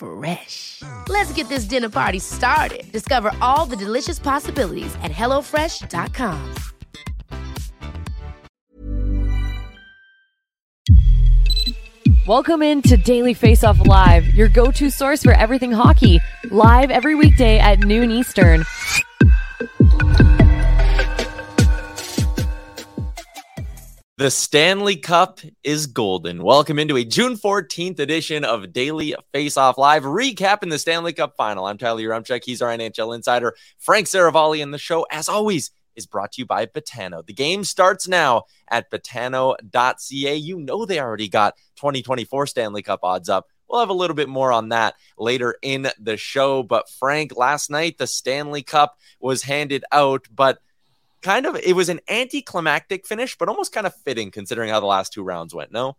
Fresh. Let's get this dinner party started. Discover all the delicious possibilities at hellofresh.com. Welcome in to Daily Face Off Live, your go to source for everything hockey, live every weekday at noon Eastern. The Stanley Cup is golden. Welcome into a June 14th edition of Daily Face Off Live, recapping the Stanley Cup final. I'm Tyler Yaremchuk. He's our NHL insider, Frank Seravalli, and the show, as always, is brought to you by Betano. The game starts now at betano.ca. You know they already got 2024 Stanley Cup odds up. We'll have a little bit more on that later in the show. But Frank, last night the Stanley Cup was handed out, but kind of it was an anticlimactic finish, but almost kind of fitting considering how the last two rounds went. No.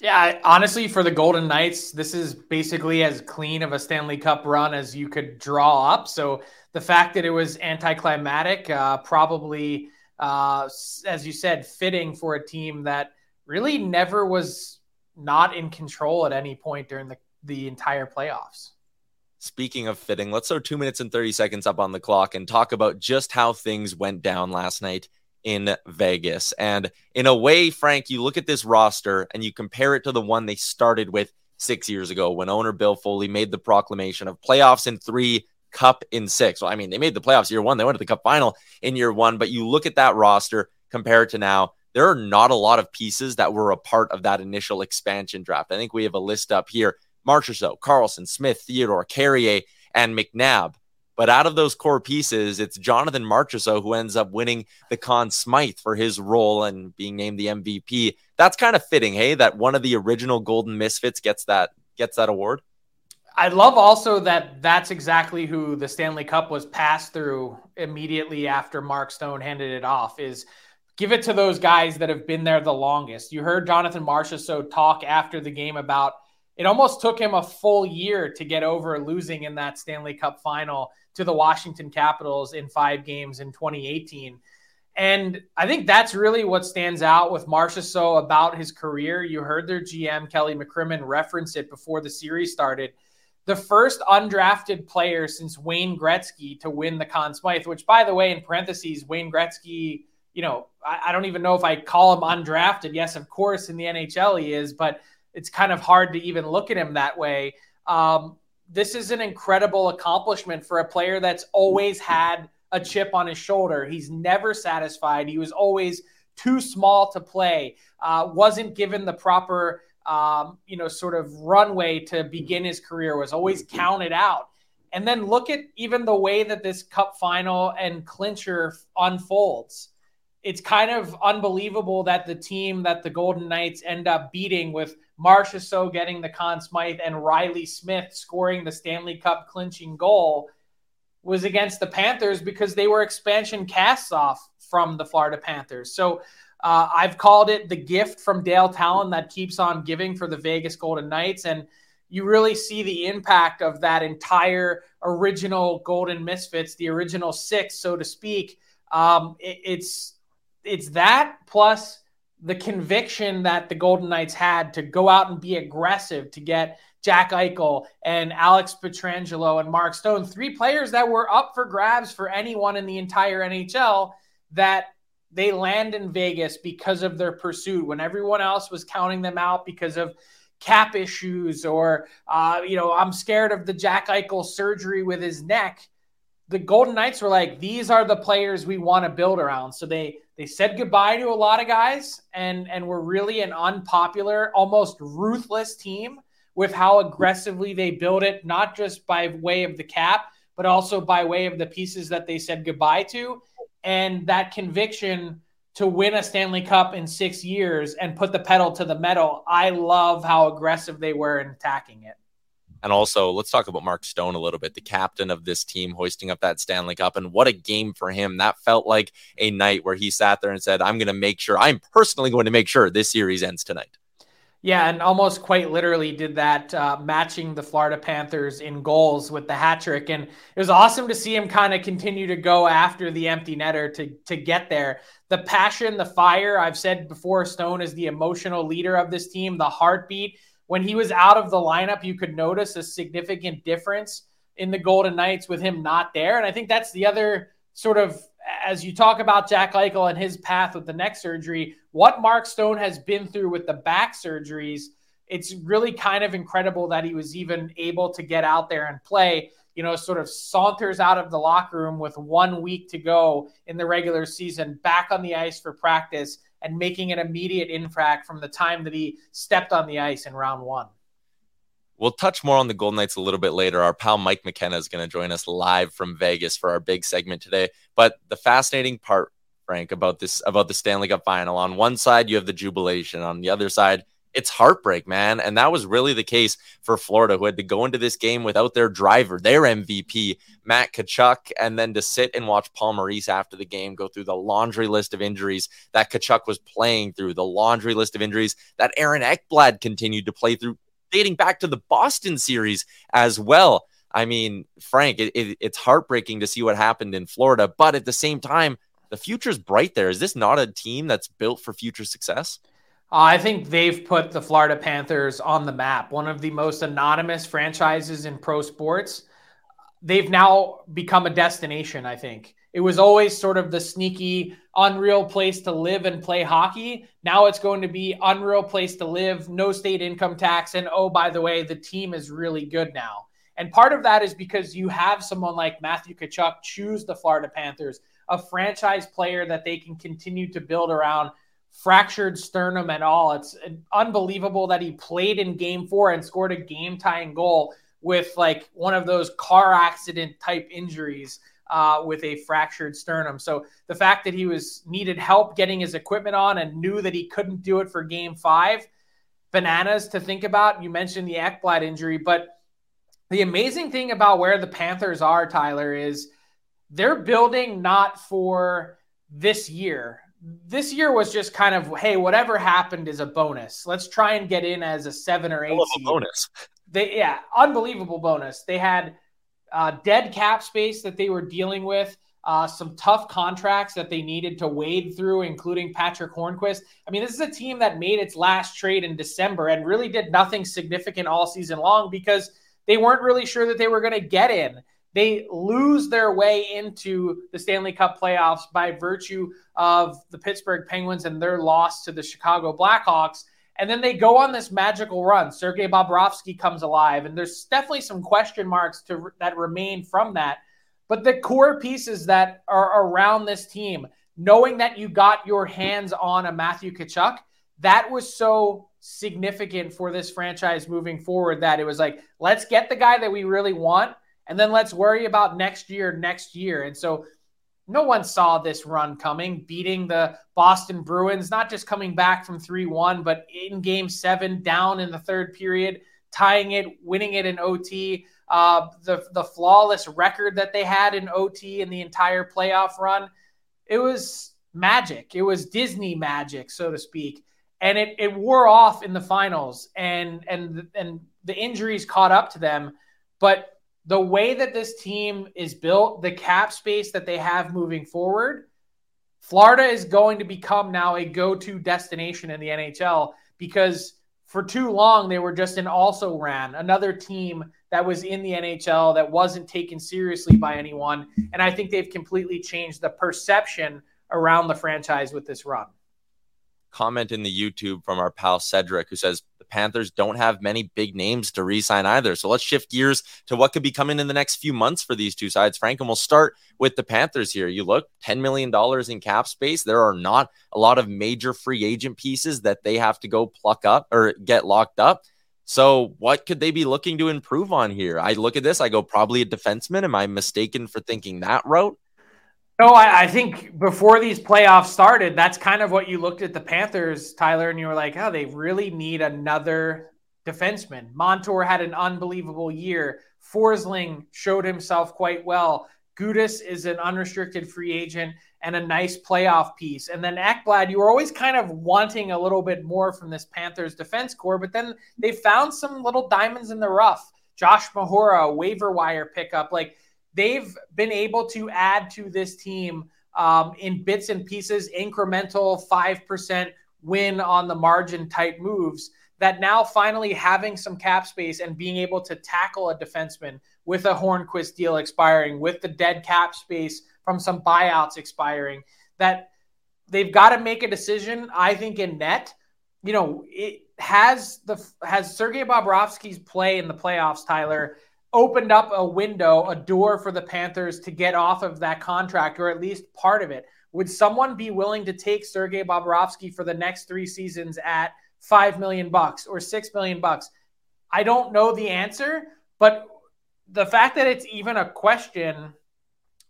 Yeah, honestly, for the Golden Knights, this is basically as clean of a Stanley Cup run as you could draw up. So the fact that it was anticlimactic, uh, probably, uh, as you said, fitting for a team that really never was not in control at any point during the, the entire playoffs. Speaking of fitting, let's throw two minutes and 30 seconds up on the clock and talk about just how things went down last night in Vegas. And in a way, Frank, you look at this roster and you compare it to the one they started with six years ago when owner Bill Foley made the proclamation of playoffs in three, cup in six. Well, I mean, they made the playoffs year one, they went to the cup final in year one, but you look at that roster compared to now, there are not a lot of pieces that were a part of that initial expansion draft. I think we have a list up here Marchessault, Karlsson, Smith, Theodore, Carrier, and McNabb. But out of those core pieces, it's Jonathan Marchessault who ends up winning the Conn Smythe for his role and being named the MVP. That's kind of fitting, hey, that one of the original Golden Misfits gets that gets that award. I love also that that's exactly who the Stanley Cup was passed through immediately after Mark Stone handed it off. Is give it to those guys that have been there the longest. You heard Jonathan Marchessault talk after the game about it almost took him a full year to get over losing in that Stanley Cup final to the Washington Capitals in five games in 2018. And I think that's really what stands out with Marchessault about his career. You heard their GM, Kelly McCrimmon, reference it before the series started. The first undrafted player since Wayne Gretzky to win the Conn Smythe, which, by the way, in parentheses, Wayne Gretzky, you know, I, I don't even know if I call him undrafted. Yes, of course, in the NHL he is, but it's kind of hard to even look at him that way. Um, this is an incredible accomplishment for a player that's always had a chip on his shoulder. He's never satisfied. He was always too small to play, uh, wasn't given the proper, um, you know, sort of runway to begin his career, was always counted out. And then look at even the way that this cup final and clincher unfolds. it's kind of unbelievable that the team that the Golden Knights end up beating with Marchessault getting the Conn Smythe and Riley Smith scoring the Stanley Cup clinching goal was against the Panthers because they were expansion casts off from the Florida Panthers. So uh, I've called it the gift from Dale Tallon that keeps on giving for the Vegas Golden Knights. And you really see the impact of that entire original Golden Misfits, the original six, so to speak. Um, it, it's it's that plus the conviction that the Golden Knights had to go out and be aggressive to get Jack Eichel and Alex Pietrangelo and Mark Stone, three players that were up for grabs for anyone in the entire NHL that they land in Vegas because of their pursuit when everyone else was counting them out because of cap issues or uh, you know I'm scared of the Jack Eichel surgery with his neck. The Golden Knights were like, these are the players we want to build around. So they they said goodbye to a lot of guys and and were really an unpopular, almost ruthless team with how aggressively they built it, not just by way of the cap, but also by way of the pieces that they said goodbye to. And that conviction to win a Stanley Cup in six years and put the pedal to the metal. I love how aggressive they were in attacking it. And also, let's talk about Mark Stone a little bit, the captain of this team, hoisting up that Stanley Cup. And what a game for him. That felt like a night where he sat there and said, I'm going to make sure, I'm personally going to make sure this series ends tonight. Yeah, and almost quite literally did that, uh, matching the Florida Panthers in goals with the hat trick. And it was awesome to see him kind of continue to go after the empty netter to, to get there. The passion, the fire, I've said before, Stone is the emotional leader of this team, the heartbeat when he was out of the lineup, you could notice a significant difference in the Golden Knights with him not there. And I think that's the other sort of, as you talk about Jack Eichel and his path with the neck surgery, what Mark Stone has been through with the back surgeries, it's really kind of incredible that he was even able to get out there and play. You know, sort of saunters out of the locker room with one week to go in the regular season, back on the ice for practice and making an immediate impact from the time that he stepped on the ice in round one. We'll touch more on the Golden Knights a little bit later. Our pal Mike McKenna is going to join us live from Vegas for our big segment today. But the fascinating part, Frank, about this about the Stanley Cup final, on one side you have the jubilation, on the other side it's heartbreak, man. And that was really the case for Florida, who had to go into this game without their driver, their MVP, Matt Tkachuk, and then to sit and watch Paul Maurice after the game go through the laundry list of injuries that Tkachuk was playing through, the laundry list of injuries that Aaron Ekblad continued to play through, dating back to the Boston series as well. I mean, Frank, it, it, it's heartbreaking to see what happened in Florida, but at the same time, the future's bright there. Is this not a team that's built for future success? I think they've put the Florida Panthers on the map, one of the most anonymous franchises in pro sports. They've now become a destination, I think. It was always sort of the sneaky, unreal place to live and play hockey. Now it's going to be unreal place to live, no state income tax. And oh, by the way, the team is really good now. And part of that is because you have someone like Matthew Tkachuk choose the Florida Panthers, a franchise player that they can continue to build around fractured sternum and all. It's unbelievable that he played in game four and scored a game tying goal with like one of those car accident type injuries uh, with a fractured sternum. So the fact that he was needed help getting his equipment on and knew that he couldn't do it for game five, bananas to think about. You mentioned the Ekblad injury, but the amazing thing about where the Panthers are, Tyler, is they're building not for this year this year was just kind of hey, whatever happened is a bonus. Let's try and get in as a seven or eight seed. bonus. They yeah, unbelievable bonus. They had uh, dead cap space that they were dealing with. Uh, some tough contracts that they needed to wade through, including Patrick Hornqvist. I mean, this is a team that made its last trade in December and really did nothing significant all season long because they weren't really sure that they were going to get in they lose their way into the Stanley Cup playoffs by virtue of the Pittsburgh Penguins and their loss to the Chicago Blackhawks. And then they go on this magical run. Sergei Bobrovsky comes alive, and there's definitely some question marks to, that remain from that. But the core pieces that are around this team, knowing that you got your hands on a Matthew Tkachuk, that was so significant for this franchise moving forward that it was like, let's get the guy that we really want and then let's worry about next year, next year. And so no one saw this run coming, beating the Boston Bruins, not just coming back from 3 1, but in game seven, down in the third period, tying it, winning it in OT. Uh, the, the flawless record that they had in OT in the entire playoff run. It was magic. It was Disney magic, so to speak. And it, it wore off in the finals, and and and the injuries caught up to them. But the way that this team is built, the cap space that they have moving forward, Florida is going to become now a go to destination in the NHL because for too long they were just an also ran, another team that was in the NHL that wasn't taken seriously by anyone. And I think they've completely changed the perception around the franchise with this run. Comment in the YouTube from our pal Cedric who says, the Panthers don't have many big names to re sign either. So let's shift gears to what could be coming in the next few months for these two sides, Frank. And we'll start with the Panthers here. You look $10 million in cap space. There are not a lot of major free agent pieces that they have to go pluck up or get locked up. So, what could they be looking to improve on here? I look at this, I go probably a defenseman. Am I mistaken for thinking that route? No, I, I, think before these playoffs started, that's kind of what you looked at the Panthers, Tyler, and you were like, oh, they really need another defenseman. Montour had an unbelievable year. Forsling showed himself quite well. Gudas is an unrestricted free agent and a nice playoff piece. And then Ekblad, you were always kind of wanting a little bit more from this Panthers defense core, but then they found some little diamonds in the rough. Josh Mahura, waiver wire pickup. Like they've been able to add to this team um, in bits and pieces, incremental 5% win on the margin type moves. That now finally having some cap space and being able to tackle a defenseman with a Hornqvist deal expiring, with the dead cap space from some buyouts expiring, that they've got to make a decision. I think in net, you know, it has the has Sergei Bobrovsky's play in the playoffs, Tyler opened up a window, a door for the Panthers to get off of that contract, or at least part of it. Would someone be willing to take Sergei Bobrovsky for the next three seasons at five million bucks or six million bucks? I don't know the answer, but the fact that it's even a question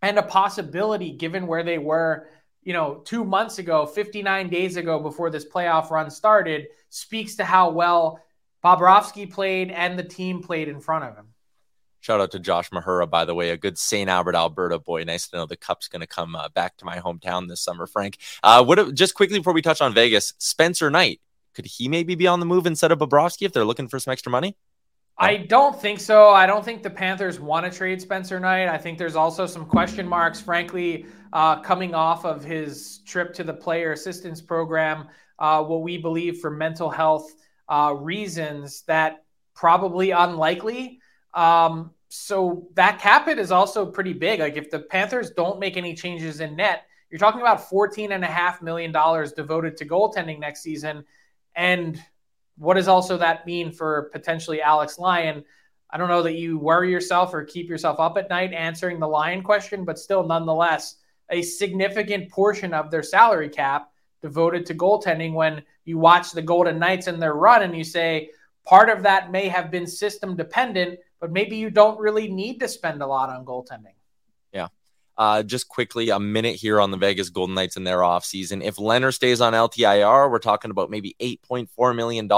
and a possibility given where they were, you know, two months ago, 59 days ago before this playoff run started, speaks to how well Bobrovsky played and the team played in front of him. Shout out to Josh Mahura, by the way, a good St. Albert, Alberta boy. Nice to know the cup's going to come uh, back to my hometown this summer, Frank. Uh, what just quickly before we touch on Vegas, Spencer Knight, could he maybe be on the move instead of Bobrovsky if they're looking for some extra money? I don't think so. I don't think the Panthers want to trade Spencer Knight. I think there's also some question marks, frankly, uh, coming off of his trip to the player assistance program. Uh, what we believe for mental health uh, reasons that probably unlikely. Um, so that cap hit is also pretty big. Like if the Panthers don't make any changes in net, you're talking about $14.5 million devoted to goaltending next season. And what does also that mean for potentially Alex Lyon? I don't know that you worry yourself or keep yourself up at night answering the Lyon question, but still, nonetheless, a significant portion of their salary cap devoted to goaltending when you watch the Golden Knights and their run and you say part of that may have been system dependent, but maybe you don't really need to spend a lot on goaltending. Yeah. Uh, just quickly, a minute here on the Vegas Golden Knights in their offseason. If Leonard stays on LTIR, we're talking about maybe $8.4 million.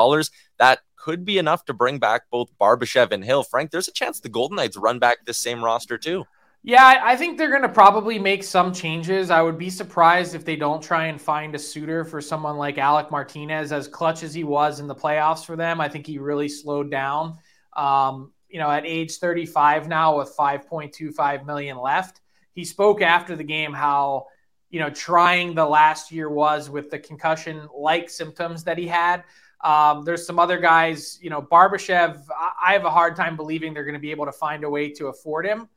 That could be enough to bring back both Barbashev and Hill. Frank, there's a chance the Golden Knights run back this same roster too. Yeah, I think they're going to probably make some changes. I would be surprised if they don't try and find a suitor for someone like Alec Martinez, as clutch as he was in the playoffs for them. I think he really slowed down. Um, you know, at age 35 now with 5.25 million left. He spoke after the game how, you know, trying the last year was with the concussion like symptoms that he had. Um, there's some other guys, you know, Barbashev, I have a hard time believing they're going to be able to find a way to afford him.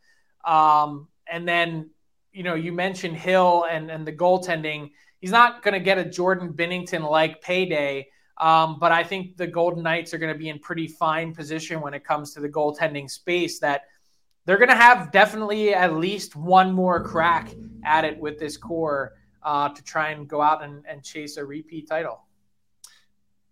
Um, and then, you know, you mentioned Hill and, and the goaltending. He's not going to get a Jordan Binnington like payday um, but I think the Golden Knights are going to be in pretty fine position when it comes to the goaltending space that they're going to have definitely at least one more crack at it with this core uh, to try and go out and, and chase a repeat title.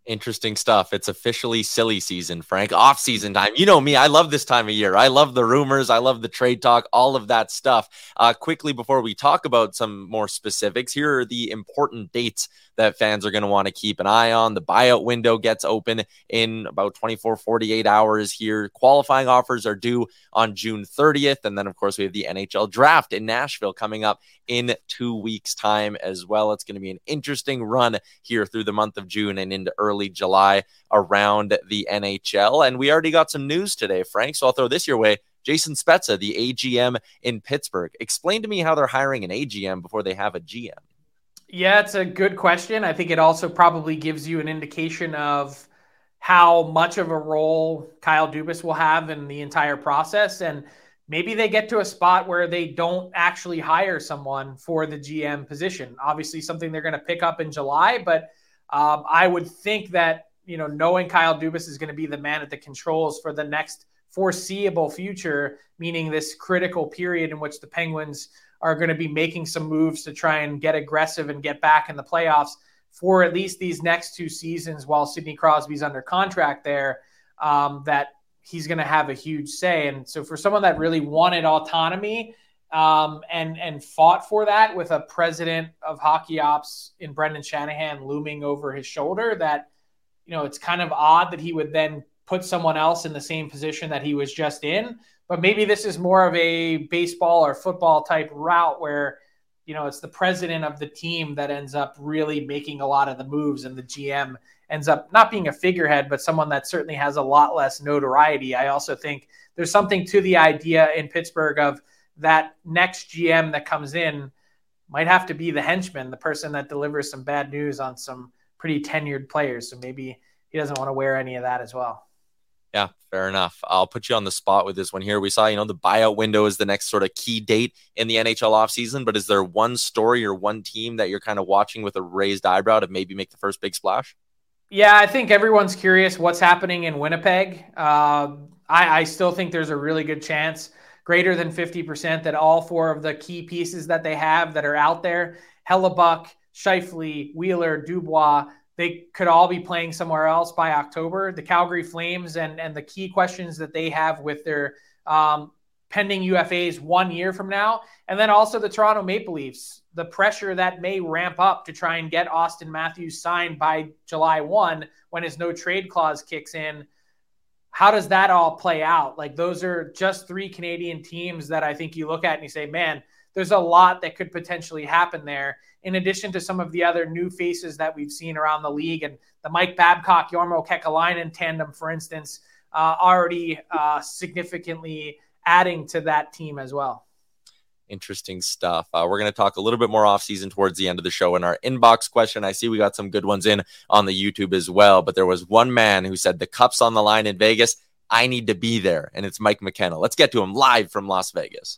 Interesting stuff. It's officially silly season, Frank. Off season time. You know me. I love this time of year. I love the rumors. I love the trade talk, all of that stuff. Uh, quickly, before we talk about some more specifics, here are the important dates that fans are going to want to keep an eye on. The buyout window gets open in about 24, 48 hours here. Qualifying offers are due on June 30th. And then, of course, we have the NHL draft in Nashville coming up in two weeks' time as well. It's going to be an interesting run here through the month of June and into early July around the NHL. And we already got some news today, Frank. So I'll throw this your way. Jason Spezza, the AGM in Pittsburgh. Explain to me how they're hiring an AGM before they have a GM. Yeah, it's a good question. I think it also probably gives you an indication of how much of a role Kyle Dubas will have in the entire process. And maybe they get to a spot where they don't actually hire someone for the GM position. Obviously, something they're going to pick up in July, but um, I would think that, you know, knowing Kyle Dubas is going to be the man at the controls for the next foreseeable future, meaning this critical period in which the Penguins are going to be making some moves to try and get aggressive and get back in the playoffs for at least these next two seasons while Sidney Crosby's under contract there, um, that he's going to have a huge say. And so for someone that really wanted autonomy um, and and fought for that with a president of hockey ops in Brendan Shanahan looming over his shoulder, that you know it's kind of odd that he would then put someone else in the same position that he was just in. But maybe this is more of a baseball or football type route where, you know, it's the president of the team that ends up really making a lot of the moves and the GM ends up not being a figurehead, but someone that certainly has a lot less notoriety. I also think there's something to the idea in Pittsburgh of that next GM that comes in might have to be the henchman, the person that delivers some bad news on some pretty tenured players. So maybe he doesn't want to wear any of that as well. Yeah, fair enough. I'll put you on the spot with this one here. We saw, you know, the buyout window is the next sort of key date in the NHL offseason, but is there one story or one team that you're kind of watching with a raised eyebrow to maybe make the first big splash? Yeah, I think everyone's curious what's happening in Winnipeg. Uh, I, I still think there's a really good chance, greater than 50%, that all four of the key pieces that they have that are out there Hellebuyck, Scheifele, Wheeler, Dubois they could all be playing somewhere else by October. The Calgary Flames and and the key questions that they have with their um, pending UFAs one year from now, and then also the Toronto Maple Leafs, the pressure that may ramp up to try and get Auston Matthews signed by July one when his no trade clause kicks in. How does that all play out? Like those are just three Canadian teams that I think you look at and you say, man, there's a lot that could potentially happen there in addition to some of the other new faces that we've seen around the league and the Mike Babcock, Jarmo Kekalainen tandem, for instance, uh, already uh, significantly adding to that team as well. Interesting stuff. Uh, we're going to talk a little bit more off season towards the end of the show. In our inbox question, I see we got some good ones in on the YouTube as well. But there was one man who said the cup's on the line in Vegas. I need to be there, and it's Mike McKenna. Let's get to him live from Las Vegas.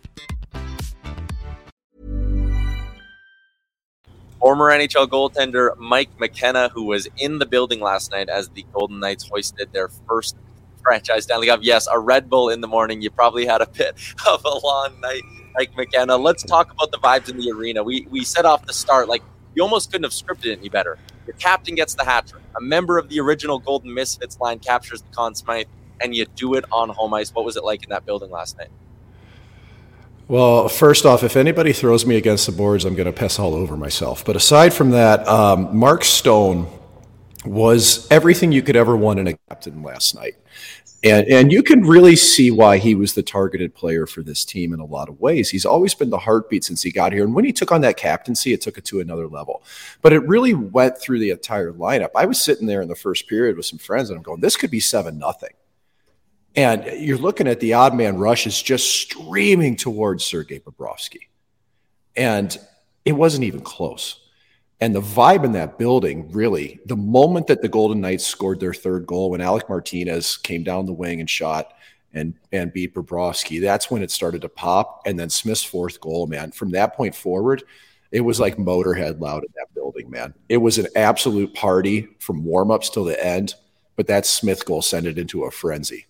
Former NHL goaltender Mike McKenna, who was in the building last night as the Golden Knights hoisted their first franchise Stanley Cup. Yes, a Red Bull in the morning. You probably had a bit of a long night, Mike McKenna. Let's talk about the vibes in the arena. We we set off the start like you almost couldn't have scripted it any better. Your captain gets the hat trick. A member of the original Golden Misfits line captures the Conn Smythe, and you do it on home ice. What was it like in that building last night? Well, first off, if anybody throws me against the boards, I'm going to piss all over myself. But aside from that, um, Mark Stone was everything you could ever want in a captain last night. And, and you can really see why he was the targeted player for this team in a lot of ways. He's always been the heartbeat since he got here. And when he took on that captaincy, it took it to another level. But it really went through the entire lineup. I was sitting there in the first period with some friends and I'm going, this could be 7 nothing. And you're looking at the odd man rushes just streaming towards Sergei Bobrovsky. And it wasn't even close. And the vibe in that building, really, the moment that the Golden Knights scored their third goal, when Alec Martinez came down the wing and shot and and beat Bobrovsky, that's when it started to pop. And then Smith's fourth goal, man, from that point forward, it was like Motorhead loud in that building, man. It was an absolute party from warmups till the end. But that Smith goal sent it into a frenzy.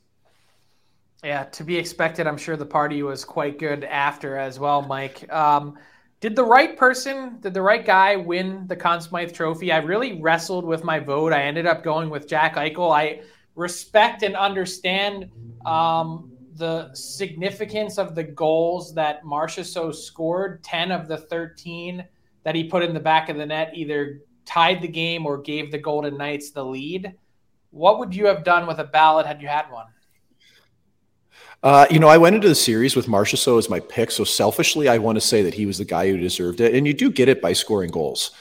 Yeah, to be expected. I'm sure the party was quite good after as well, Mike. Um, did the right person, did the right guy win the Conn Smythe Trophy? I really wrestled with my vote. I ended up going with Jack Eichel. I respect and understand um, the significance of the goals that Marchessault scored. Ten of the thirteen that he put in the back of the net either tied the game or gave the Golden Knights the lead. What would you have done with a ballot had you had one? Uh, you know, I went into the series with Marchessault as my pick, so selfishly, I want to say that he was the guy who deserved it, and you do get it by scoring goals.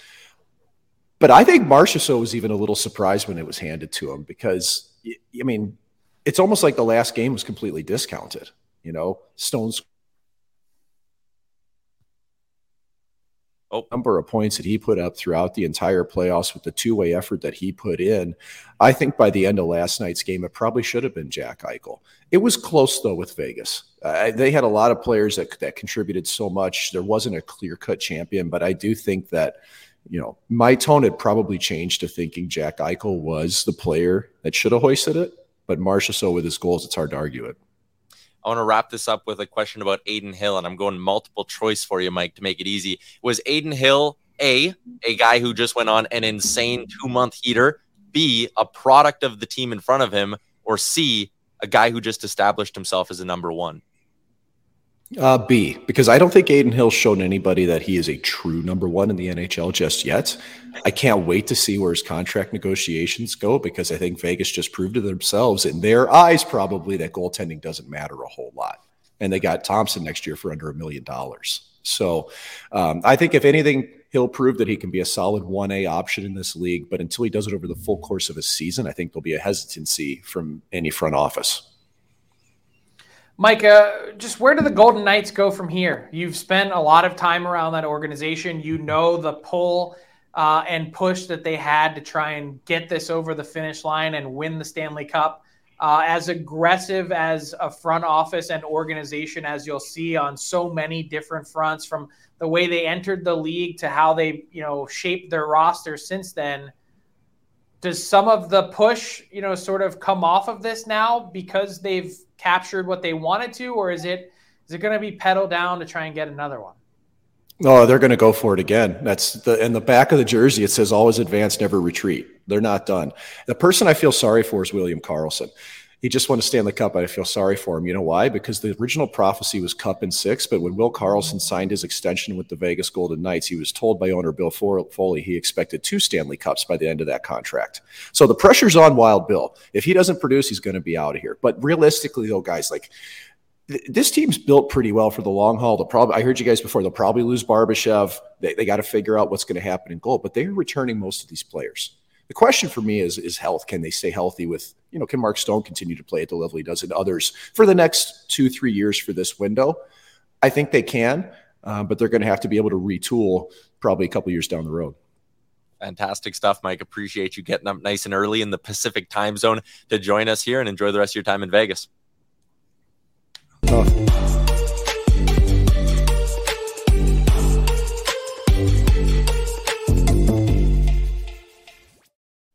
But I think Marchessault was even a little surprised when it was handed to him because, I mean, it's almost like the last game was completely discounted. You know, Stone's oh. number of points that he put up throughout the entire playoffs with the two-way effort that he put in. I think by the end of last night's game, it probably should have been Jack Eichel. It was close though with Vegas. Uh, they had a lot of players that that contributed so much. There wasn't a clear-cut champion, but I do think that you know my tone had probably changed to thinking Jack Eichel was the player that should have hoisted it. But Marchessault with his goals, it's hard to argue it. I want to wrap this up with a question about Adin Hill, and I'm going multiple choice for you, Mike, to make it easy. Was Adin Hill A, a guy who just went on an insane two month heater, B, a product of the team in front of him, or C, a guy who just established himself as a number one? Uh, B, because I don't think Adin Hill's shown anybody that he is a true number one in the NHL just yet. I can't wait to see where his contract negotiations go because I think Vegas just proved to themselves, in their eyes, probably that goaltending doesn't matter a whole lot. And they got Thompson next year for under a million dollars. So um, I think if anything, he'll prove that he can be a solid 1A option in this league. But until he does it over the full course of a season, I think there'll be a hesitancy from any front office. Mike, uh, just where do the Golden Knights go from here? You've spent a lot of time around that organization. You know the pull uh, and push that they had to try and get this over the finish line and win the Stanley Cup. Uh, as aggressive as a front office and organization as you'll see on so many different fronts, from the way they entered the league to how they, you know, shaped their roster since then does some of the push, you know, sort of come off of this now because they've captured what they wanted to, or is it is it going to be pedal down to try and get another one? No, they're going to go for it again. That's the in the back of the jersey. It says always advance, never retreat. They're not done. The person I feel sorry for is William Karlsson he just won a Stanley Cup. I feel sorry for him. You know why? Because the original prophecy was Cup and six, but when Will Karlsson signed his extension with the Vegas Golden Knights, he was told by owner Bill Foley he expected two Stanley Cups by the end of that contract. So the pressure's on Wild Bill. If he doesn't produce, he's going to be out of here. But realistically, though, guys, like this team's built pretty well for the long haul. They'll probably, I heard you guys before, they'll probably lose Barbashev. They, they got to figure out what's going to happen in goal, but they're returning most of these players. The question for me is is health. Can they stay healthy with you know? Can Mark Stone continue to play at the level he does and others for the next two three years for this window? I think they can, uh, but they're going to have to be able to retool probably a couple years down the road. Fantastic stuff, Mike. Appreciate you getting up nice and early in the Pacific time zone to join us here and enjoy the rest of your time in Vegas.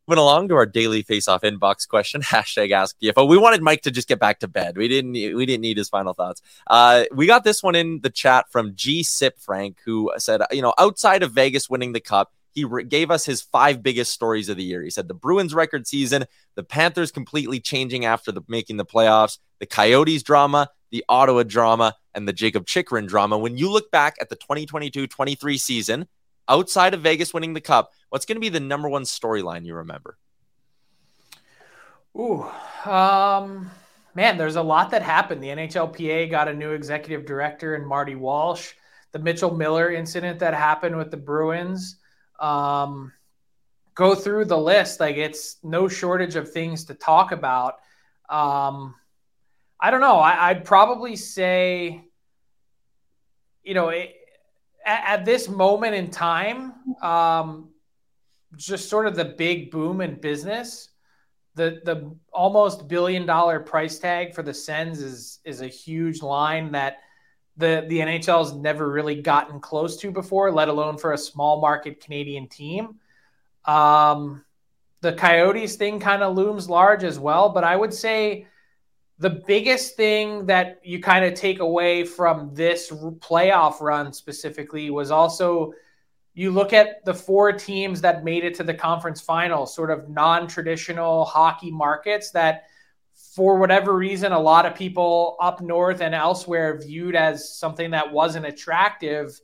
Moving along to our daily face-off inbox question. Hashtag ask DFO. We wanted Mike to just get back to bed. We didn't. We didn't need his final thoughts. Uh, we got this one in the chat from G Sip Frank, who said, you know, outside of Vegas winning the cup, he re- gave us his five biggest stories of the year. He said the Bruins record season, the Panthers completely changing after the making the playoffs, the Coyotes drama, the Ottawa drama, and the Jakob Chychrun drama. When you look back at the 2022-23 season, outside of Vegas winning the cup, what's going to be the number one storyline you remember? Ooh, um, man, there's a lot that happened. The NHLPA got a new executive director in Marty Walsh. The Mitchell Miller incident that happened with the Bruins. Um, go through the list. Like it's no shortage of things to talk about. Um, I don't know. I, would probably say, you know, it, at, at this moment in time, um, just sort of the big boom in business, the the almost billion dollar price tag for the Sens is is a huge line that the the NHL has never really gotten close to before, let alone for a small market Canadian team. Um, the Coyotes thing kind of looms large as well, but I would say the biggest thing that you kind of take away from this playoff run specifically was also you look at the four teams that made it to the conference final, sort of non traditional hockey markets that, for whatever reason, a lot of people up north and elsewhere viewed as something that wasn't attractive.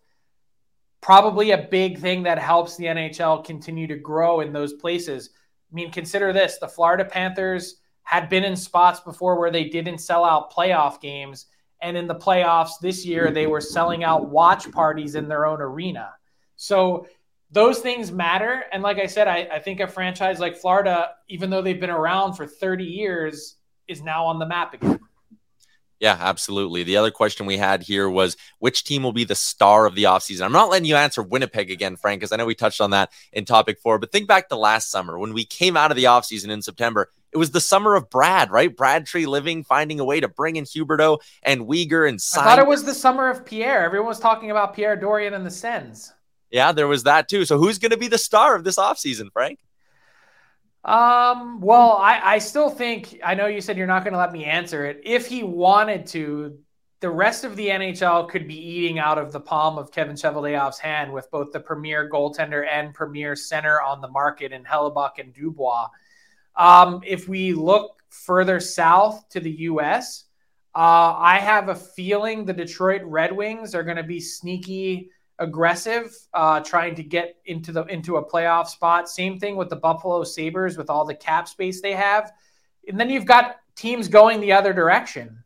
Probably a big thing that helps the NHL continue to grow in those places. I mean, consider this the Florida Panthers had been in spots before where they didn't sell out playoff games. And in the playoffs this year, they were selling out watch parties in their own arena. So those things matter. And like I said, I, I think a franchise like Florida, even though they've been around for 30 years, is now on the map again. Yeah, absolutely. The other question we had here was which team will be the star of the offseason? I'm not letting you answer Winnipeg again, Frank, because I know we touched on that in topic four, but think back to last summer when we came out of the offseason in September. It was the summer of Brad, right? Brad Treliving finding a way to bring in Huberdeau and Weegar and sign. I thought it was the summer of Pierre. Everyone was talking about Pierre Dorion and the Sens. Yeah, there was that too. So who's going to be the star of this offseason, Frank? Um, well, I, I still think I know you said you're not going to let me answer it. If he wanted to, the rest of the NHL could be eating out of the palm of Kevin Cheveldayoff's hand with both the premier goaltender and premier center on the market in Hellebuyck and Dubois. Um, if we look further south to the U.S., uh, I have a feeling the Detroit Red Wings are going to be sneaky aggressive, uh, trying to get into the into a playoff spot. Same thing with the Buffalo Sabres with all the cap space they have. And then you've got teams going the other direction.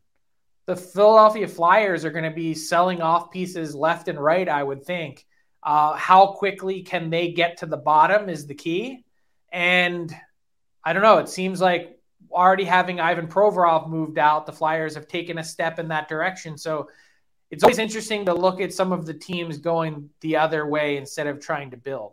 The Philadelphia Flyers are going to be selling off pieces left and right, I would think. Uh, how quickly can they get to the bottom is the key. And I don't know. It seems like already having Ivan Provorov moved out, the Flyers have taken a step in that direction. So it's always interesting to look at some of the teams going the other way instead of trying to build.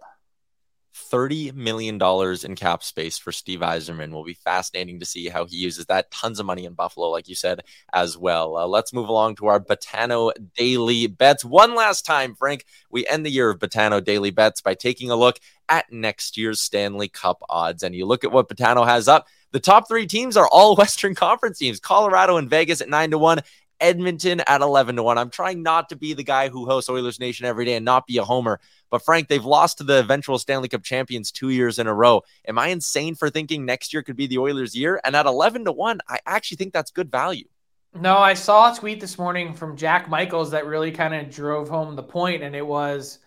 $30 million in cap space for Steve Yzerman. Will be fascinating to see how he uses that. Tons of money in Buffalo, like you said, as well. Uh, let's move along to our Betano Daily Bets. One last time, Frank, we end the year of Betano Daily Bets by taking a look at next year's Stanley Cup odds. And you look at what Betano has up. The top three teams are all Western Conference teams Colorado and Vegas at 9 to 1, Edmonton at 11 to 1. I'm trying not to be the guy who hosts Oilers Nation every day and not be a homer. But Frank, they've lost to the eventual Stanley Cup champions two years in a row. Am I insane for thinking next year could be the Oilers' year? And at 11 to 1, I actually think that's good value. No, I saw a tweet this morning from Jack Michaels that really kind of drove home the point, and it was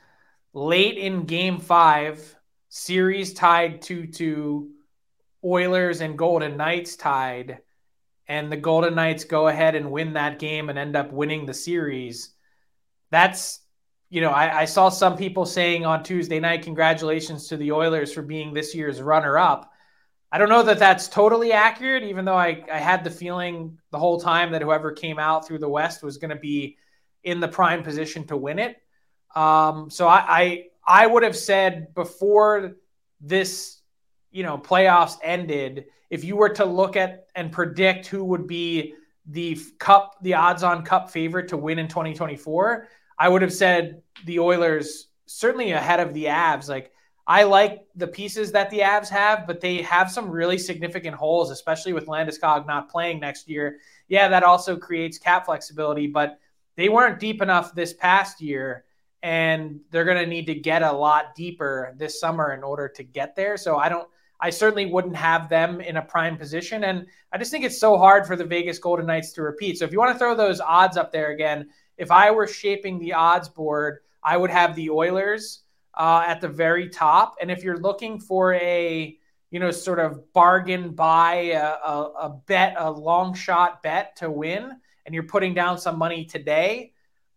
late in game five, series tied 2 2, Oilers and Golden Knights tied and the Golden Knights go ahead and win that game and end up winning the series, that's you know, I, I, saw some people saying on Tuesday night, congratulations to the Oilers for being this year's runner up. I don't know that that's totally accurate, even though I, I had the feeling the whole time that whoever came out through the West was going to be in the prime position to win it. Um, so I, I, I would have said before this, you know, playoffs ended, if you were to look at and predict who would be the cup, the odds on cup favorite to win in 2024, I would have said the Oilers certainly ahead of the Avs. Like I like the pieces that the Avs have, but they have some really significant holes, especially with Landeskog not playing next year. Yeah, that also creates cap flexibility, but they weren't deep enough this past year, and they're going to need to get a lot deeper this summer in order to get there. So I don't. I certainly wouldn't have them in a prime position. And I just think it's so hard for the Vegas Golden Knights to repeat. So if you want to throw those odds up there again, if I were shaping the odds board, I would have the Oilers uh, at the very top. And if you're looking for a, you know, sort of bargain buy, a, a, a bet, a long shot bet to win, and you're putting down some money today,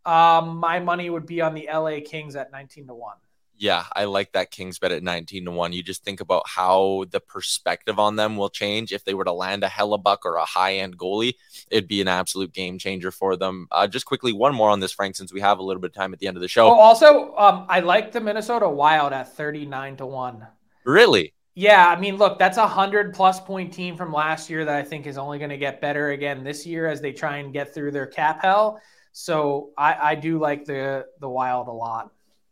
um, my money would be on the LA Kings at 19 to 1 yeah, I like that Kings bet at 19 to 1. You just think about how the perspective on them will change if they were to land a Hellebuyck or a high end goalie. It'd be an absolute game changer for them. Uh, just quickly, one more on this, Frank, since we have a little bit of time at the end of the show. Oh, also, um, I like the Minnesota Wild at 39 to 1. Really? Yeah, I mean, look, that's a hundred plus point team from last year that I think is only going to get better again this year as they try and get through their cap hell. So I, I do like the the Wild a lot.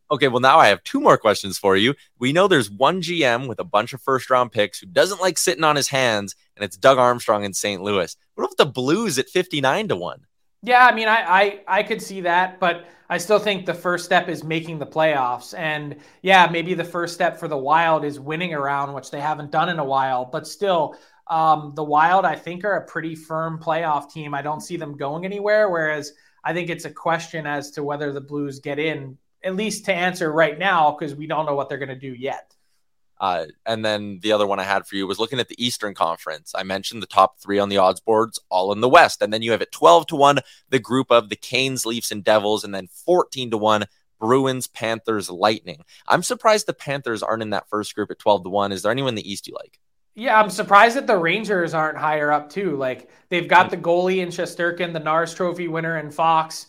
Okay, well, now I have two more questions for you. We know there's one GM with a bunch of first round picks who doesn't like sitting on his hands, and it's Doug Armstrong in St. Louis. What if the Blues at 59 to 1? Yeah, I mean, I, I, I could see that, but I still think the first step is making the playoffs. And yeah, maybe the first step for the Wild is winning around, which they haven't done in a while. But still, um, the Wild, I think, are a pretty firm playoff team. I don't see them going anywhere. Whereas I think it's a question as to whether the Blues get in at least to answer right now because we don't know what they're going to do yet. Uh, and then the other one I had for you was looking at the Eastern Conference. I mentioned the top three on the odds boards, all in the West. And then you have it 12 to 1, the group of the Canes, Leafs, and Devils, and then 14 to 1, Bruins, Panthers, Lightning. I'm surprised the Panthers aren't in that first group at 12 to 1. Is there anyone in the East you like? Yeah, I'm surprised that the Rangers aren't higher up too. Like they've got the goalie in Shesterkin, the Norris Trophy winner in Fox.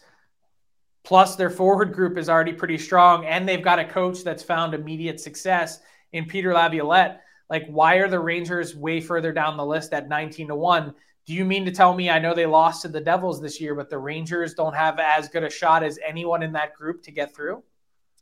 Plus, their forward group is already pretty strong, and they've got a coach that's found immediate success in Peter Laviolette. Like, why are the Rangers way further down the list at 19 to 1? Do you mean to tell me I know they lost to the Devils this year, but the Rangers don't have as good a shot as anyone in that group to get through?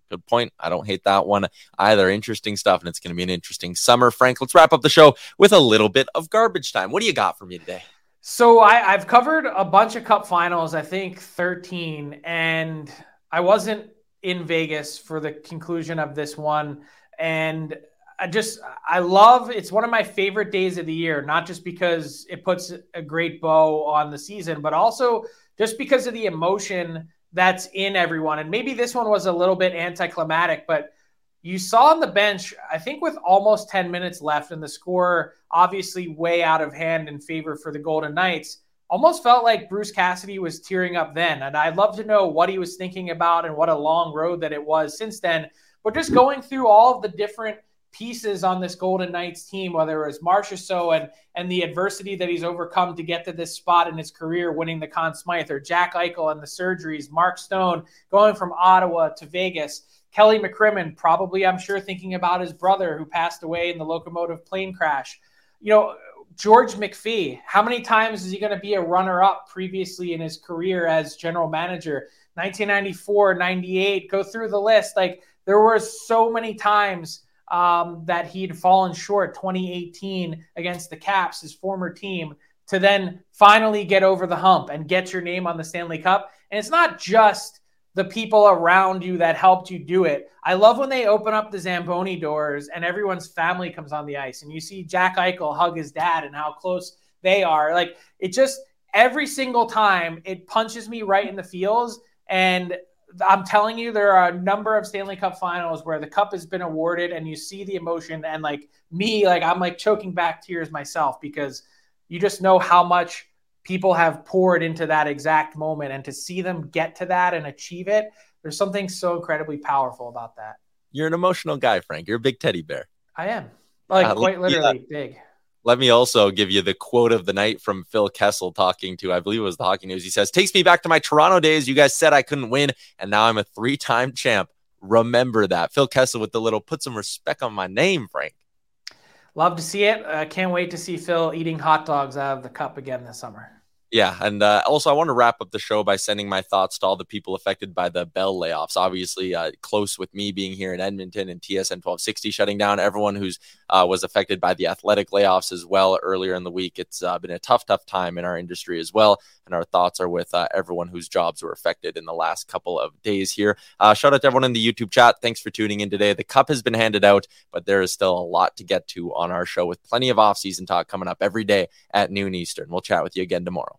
Good point. I don't hate that one either. Interesting stuff, and it's going to be an interesting summer. Frank, let's wrap up the show with a little bit of garbage time. What do you got for me today? So I, have covered a bunch of cup finals, I think 13, and I wasn't in Vegas for the conclusion of this one. And I just, I love it's one of my favorite days of the year, not just because it puts a great bow on the season, but also just because of the emotion that's in everyone. And maybe this one was a little bit anticlimactic, but you saw on the bench, I think with almost 10 minutes left and the score obviously way out of hand in favor for the Golden Knights, almost felt like Bruce Cassidy was tearing up then. And I'd love to know what he was thinking about and what a long road that it was since then. But just going through all of the different pieces on this Golden Knights team, whether it was Marchessault, and and the adversity that he's overcome to get to this spot in his career, winning the Conn Smythe, or Jack Eichel and the surgeries, Mark Stone going from Ottawa to Vegas. Kelly McCrimmon, probably, I'm sure, thinking about his brother who passed away in the Lokomotiv plane crash. You know, George McPhee, how many times is he going to be a runner up previously in his career as general manager? 1994, 98, go through the list. Like, there were so many times um, that he'd fallen short 2018 against the Caps, his former team, to then finally get over the hump and get your name on the Stanley Cup. And it's not just the people around you that helped you do it. I love when they open up the Zamboni doors and everyone's family comes on the ice and you see Jack Eichel hug his dad and how close they are. Like it just every single time it punches me right in the feels. And I'm telling you, there are a number of Stanley Cup finals where the cup has been awarded and you see the emotion and like me, like I'm like choking back tears myself because you just know how much people have poured into that exact moment and to see them get to that and achieve it There's something so incredibly powerful about that. You're an emotional guy, Frank. You're a big teddy bear. I am. Like uh, quite literally yeah. big. Let me also give you the quote of the night from Phil Kessel talking to, I believe it was the Hockey News. He says, Takes me back to my Toronto days. You guys said I couldn't win, and now I'm a three time champ. Remember that. Phil Kessel with the little put some respect on my name, Frank. Love to see it. I uh, can't wait to see Phil eating hot dogs out of the cup again this summer. Yeah, and uh, also I want to wrap up the show by sending my thoughts to all the people affected by the Bell layoffs. Obviously, uh, close with me being here in Edmonton and TSN 1260 shutting down. Everyone who's uh, was affected by the athletic layoffs as well earlier in the week. It's uh, been a tough, tough time in our industry as well. And our thoughts are with uh, everyone whose jobs were affected in the last couple of days here. Uh, shout out to everyone in the YouTube chat. Thanks for tuning in today. The cup has been handed out, but there is still a lot to get to on our show with plenty of off-season talk coming up every day at noon Eastern. We'll chat with you again tomorrow.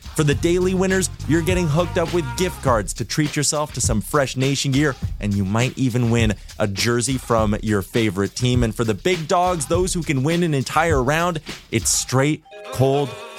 For the daily winners, you're getting hooked up with gift cards to treat yourself to some fresh nation gear, and you might even win a jersey from your favorite team. And for the big dogs, those who can win an entire round, it's straight, cold,